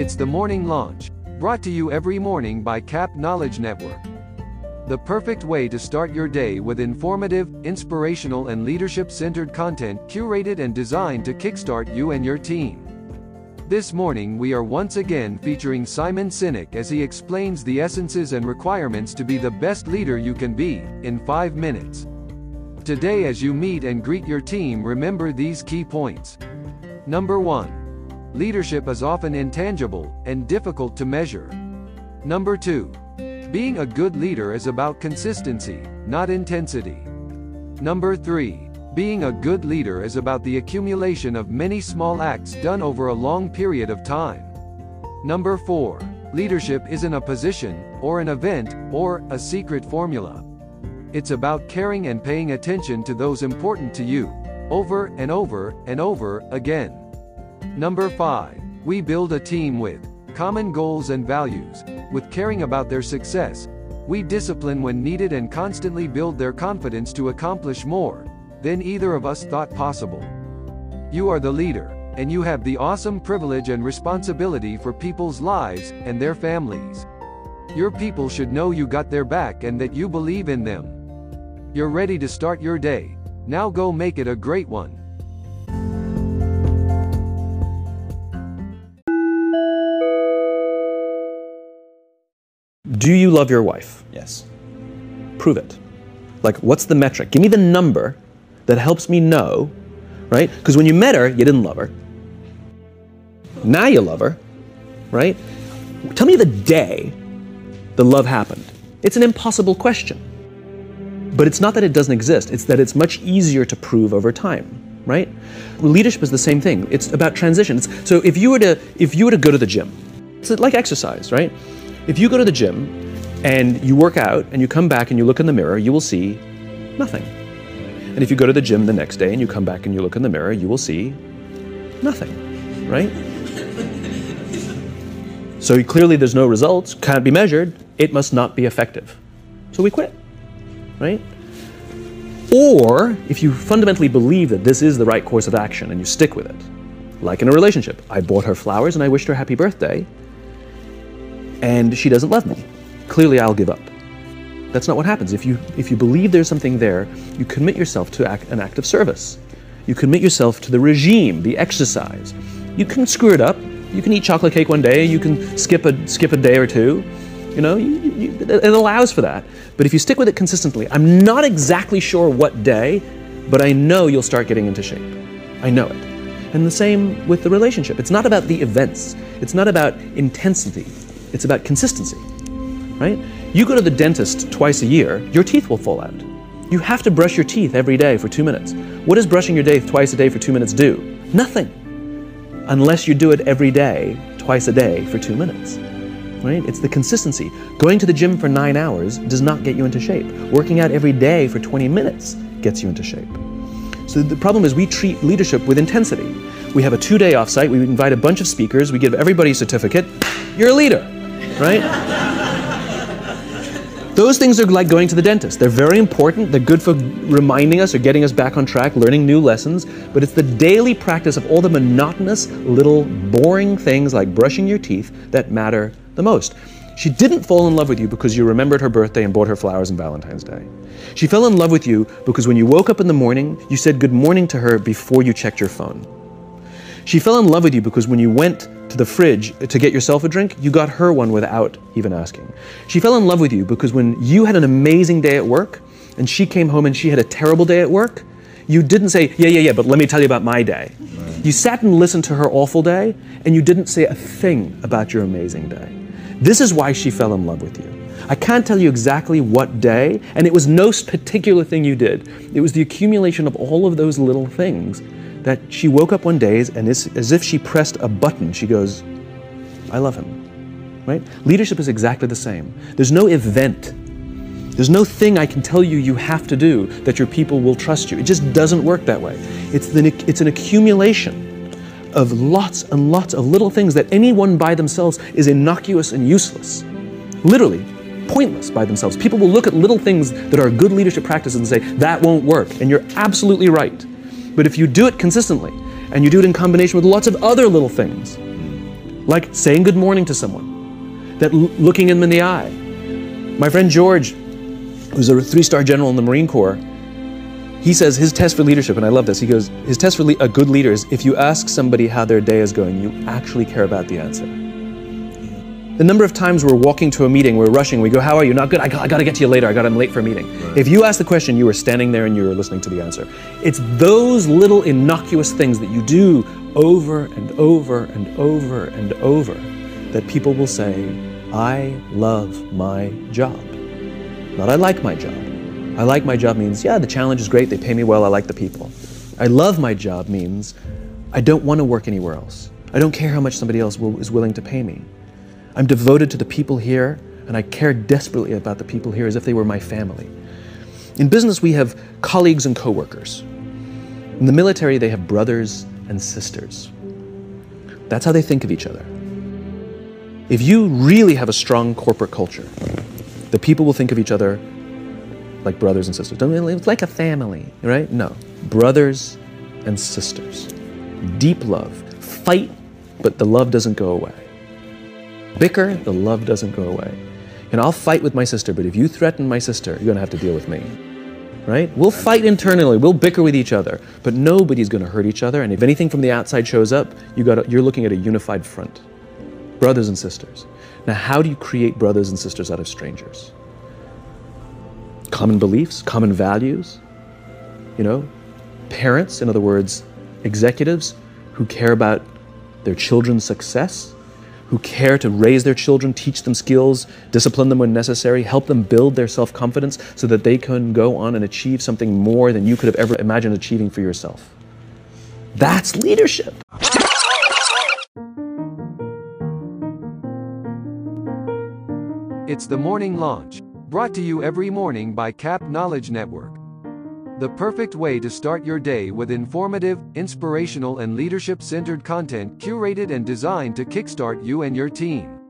It's the Morning Launch, brought to you every morning by CAP Knowledge Network. The perfect way to start your day with informative, inspirational, and leadership centered content curated and designed to kickstart you and your team. This morning we are once again featuring Simon Sinek as he explains the essences and requirements to be the best leader you can be, in 5 minutes. Today as you meet and greet your team remember these key points. Number 1. Leadership is often intangible and difficult to measure. Number 2. Being a good leader is about consistency, not intensity. Number 3. Being a good leader is about the accumulation of many small acts done over a long period of time. Number 4. Leadership isn't a position, or an event, or a secret formula. It's about caring and paying attention to those important to you, over and over and over again. Number 5. We build a team with common goals and values, with caring about their success. We discipline when needed and constantly build their confidence to accomplish more than either of us thought possible. You are the leader, and you have the awesome privilege and responsibility for people's lives and their families. Your people should know you got their back and that you believe in them. You're ready to start your day. Now go make it a great one. Do you love your wife? Yes. Prove it. Like, what's the metric? Give me the number that helps me know, right? Because when you met her, you didn't love her. Now you love her, right? Tell me the day the love happened. It's an impossible question. But it's not that it doesn't exist, it's that it's much easier to prove over time, right? Leadership is the same thing. It's about transitions. So if you were to if you were to go to the gym, it's like exercise, right? If you go to the gym and you work out and you come back and you look in the mirror, you will see nothing. And if you go to the gym the next day and you come back and you look in the mirror, you will see nothing, right? So clearly there's no results, can't be measured, it must not be effective. So we quit, right? Or if you fundamentally believe that this is the right course of action and you stick with it, like in a relationship, I bought her flowers and I wished her happy birthday, and she doesn't love me. Clearly I'll give up. That's not what happens. If you, if you believe there's something there, you commit yourself to act, an act of service. You commit yourself to the regime, the exercise. You can screw it up. You can eat chocolate cake one day. You can skip a, skip a day or two. You know, you, you, it allows for that. But if you stick with it consistently, I'm not exactly sure what day, but I know you'll start getting into shape. I know it. And the same with the relationship. It's not about the events. It's not about intensity. It's about consistency, right? You go to the dentist twice a year, your teeth will fall out. You have to brush your teeth every day for two minutes. What does brushing your teeth twice a day for two minutes do? Nothing. Unless you do it every day, twice a day for two minutes. Right? It's the consistency. Going to the gym for nine hours does not get you into shape. Working out every day for 20 minutes gets you into shape. So the problem is we treat leadership with intensity. We have a two-day offsite, we invite a bunch of speakers, we give everybody a certificate. You're a leader, right? Those things are like going to the dentist. They're very important. They're good for reminding us or getting us back on track, learning new lessons. But it's the daily practice of all the monotonous, little, boring things like brushing your teeth that matter the most. She didn't fall in love with you because you remembered her birthday and bought her flowers on Valentine's Day. She fell in love with you because when you woke up in the morning, you said good morning to her before you checked your phone. She fell in love with you because when you went to the fridge to get yourself a drink, you got her one without even asking. She fell in love with you because when you had an amazing day at work and she came home and she had a terrible day at work, you didn't say, yeah, yeah, yeah, but let me tell you about my day. You sat and listened to her awful day and you didn't say a thing about your amazing day. This is why she fell in love with you. I can't tell you exactly what day, and it was no particular thing you did. It was the accumulation of all of those little things that she woke up one day and as, as if she pressed a button, she goes, I love him. Right? Leadership is exactly the same. There's no event. There's no thing I can tell you you have to do that your people will trust you. It just doesn't work that way. It's, the, it's an accumulation of lots and lots of little things that anyone by themselves is innocuous and useless. Literally, pointless by themselves. People will look at little things that are good leadership practices and say, that won't work. And you're absolutely right. But if you do it consistently, and you do it in combination with lots of other little things, like saying good morning to someone, that looking them in the eye. My friend George, who's a three star general in the Marine Corps, he says his test for leadership, and I love this. He goes, his test for a good leader is if you ask somebody how their day is going, you actually care about the answer. The number of times we're walking to a meeting, we're rushing, we go, How are you? Not good. I got, I got to get to you later. I got, I'm late for a meeting. If you ask the question, you were standing there and you were listening to the answer. It's those little innocuous things that you do over and over and over and over that people will say, I love my job. Not I like my job. I like my job means, yeah, the challenge is great, they pay me well, I like the people. I love my job means I don't want to work anywhere else. I don't care how much somebody else will, is willing to pay me. I'm devoted to the people here, and I care desperately about the people here as if they were my family. In business, we have colleagues and coworkers. In the military, they have brothers and sisters. That's how they think of each other. If you really have a strong corporate culture, the people will think of each other like brothers and sisters. It's like a family, right? No. Brothers and sisters. Deep love. Fight, but the love doesn't go away. Bicker, the love doesn't go away. And I'll fight with my sister, but if you threaten my sister, you're going to have to deal with me. Right? We'll fight internally, we'll bicker with each other, but nobody's going to hurt each other. And if anything from the outside shows up, you got you're looking at a unified front. Brothers and sisters. Now, how do you create brothers and sisters out of strangers? Common beliefs, common values, you know, parents, in other words, executives who care about their children's success, who care to raise their children, teach them skills, discipline them when necessary, help them build their self confidence so that they can go on and achieve something more than you could have ever imagined achieving for yourself. That's leadership. It's the morning launch, brought to you every morning by CAP Knowledge Network. The perfect way to start your day with informative, inspirational, and leadership centered content curated and designed to kickstart you and your team.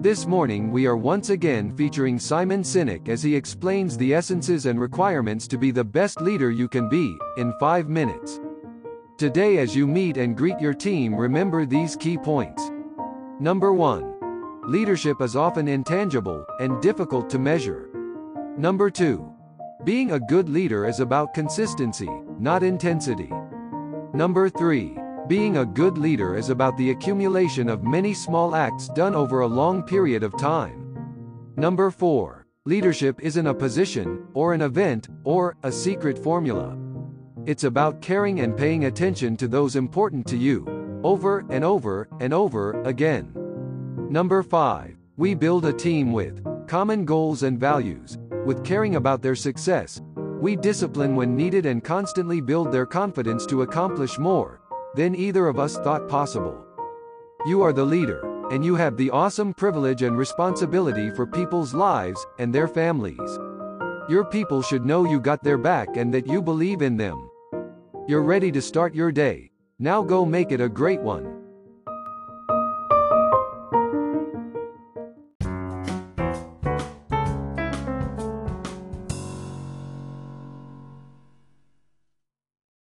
This morning, we are once again featuring Simon Sinek as he explains the essences and requirements to be the best leader you can be, in five minutes. Today, as you meet and greet your team, remember these key points. Number 1. Leadership is often intangible and difficult to measure. Number 2. Being a good leader is about consistency, not intensity. Number 3. Being a good leader is about the accumulation of many small acts done over a long period of time. Number 4. Leadership isn't a position, or an event, or a secret formula. It's about caring and paying attention to those important to you, over and over and over again. Number 5. We build a team with common goals and values, with caring about their success. We discipline when needed and constantly build their confidence to accomplish more than either of us thought possible. You are the leader, and you have the awesome privilege and responsibility for people's lives and their families. Your people should know you got their back and that you believe in them. You're ready to start your day. Now go make it a great one.